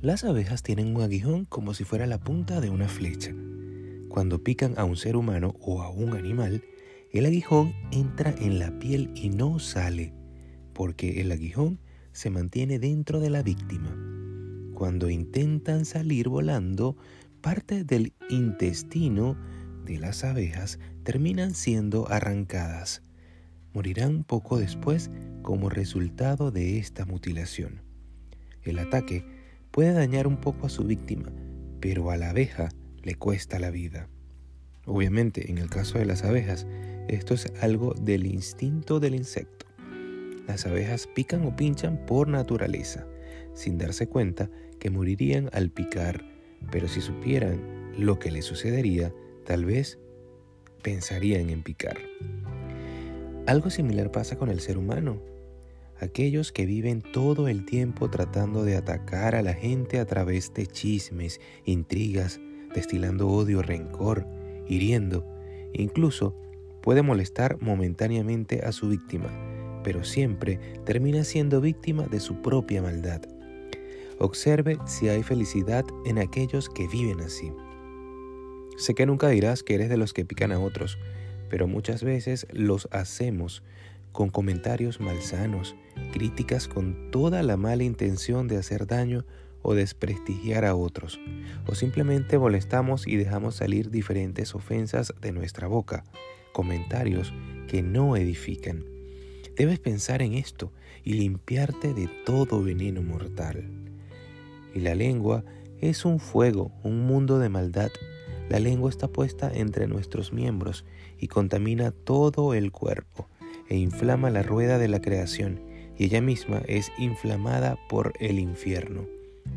Las abejas tienen un aguijón como si fuera la punta de una flecha. Cuando pican a un ser humano o a un animal, el aguijón entra en la piel y no sale, porque el aguijón se mantiene dentro de la víctima. Cuando intentan salir volando, parte del intestino de las abejas terminan siendo arrancadas. Morirán poco después como resultado de esta mutilación. El ataque puede dañar un poco a su víctima, pero a la abeja le cuesta la vida. Obviamente, en el caso de las abejas, esto es algo del instinto del insecto. Las abejas pican o pinchan por naturaleza, sin darse cuenta que morirían al picar, pero si supieran lo que les sucedería, tal vez pensarían en picar. Algo similar pasa con el ser humano. Aquellos que viven todo el tiempo tratando de atacar a la gente a través de chismes, intrigas, destilando odio, rencor, hiriendo, incluso puede molestar momentáneamente a su víctima, pero siempre termina siendo víctima de su propia maldad. Observe si hay felicidad en aquellos que viven así. Sé que nunca dirás que eres de los que pican a otros, pero muchas veces los hacemos con comentarios malsanos, críticas con toda la mala intención de hacer daño o desprestigiar a otros, o simplemente molestamos y dejamos salir diferentes ofensas de nuestra boca, comentarios que no edifican. Debes pensar en esto y limpiarte de todo veneno mortal. Y la lengua es un fuego, un mundo de maldad la lengua está puesta entre nuestros miembros y contamina todo el cuerpo e inflama la rueda de la creación y ella misma es inflamada por el infierno,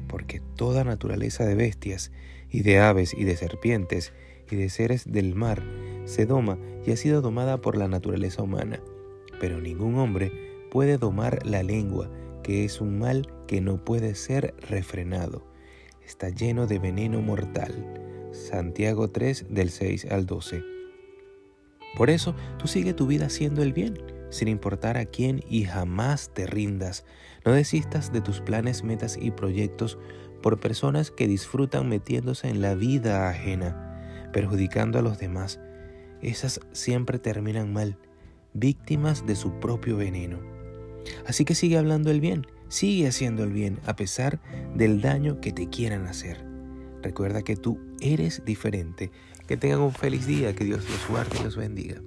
porque toda naturaleza de bestias y de aves y de serpientes y de seres del mar se doma y ha sido domada por la naturaleza humana, pero ningún hombre puede domar la lengua, que es un mal que no puede ser refrenado. Está lleno de veneno mortal Santiago 3 del 6 al 12. Por eso, tú sigue tu vida haciendo el bien, sin importar a quién y jamás te rindas. No desistas de tus planes, metas y proyectos por personas que disfrutan metiéndose en la vida ajena, perjudicando a los demás. Esas siempre terminan mal, víctimas de su propio veneno. Así que sigue hablando el bien, sigue haciendo el bien a pesar del daño que te quieran hacer. Recuerda que tú eres diferente. Que tengan un feliz día, que Dios los guarde y los bendiga.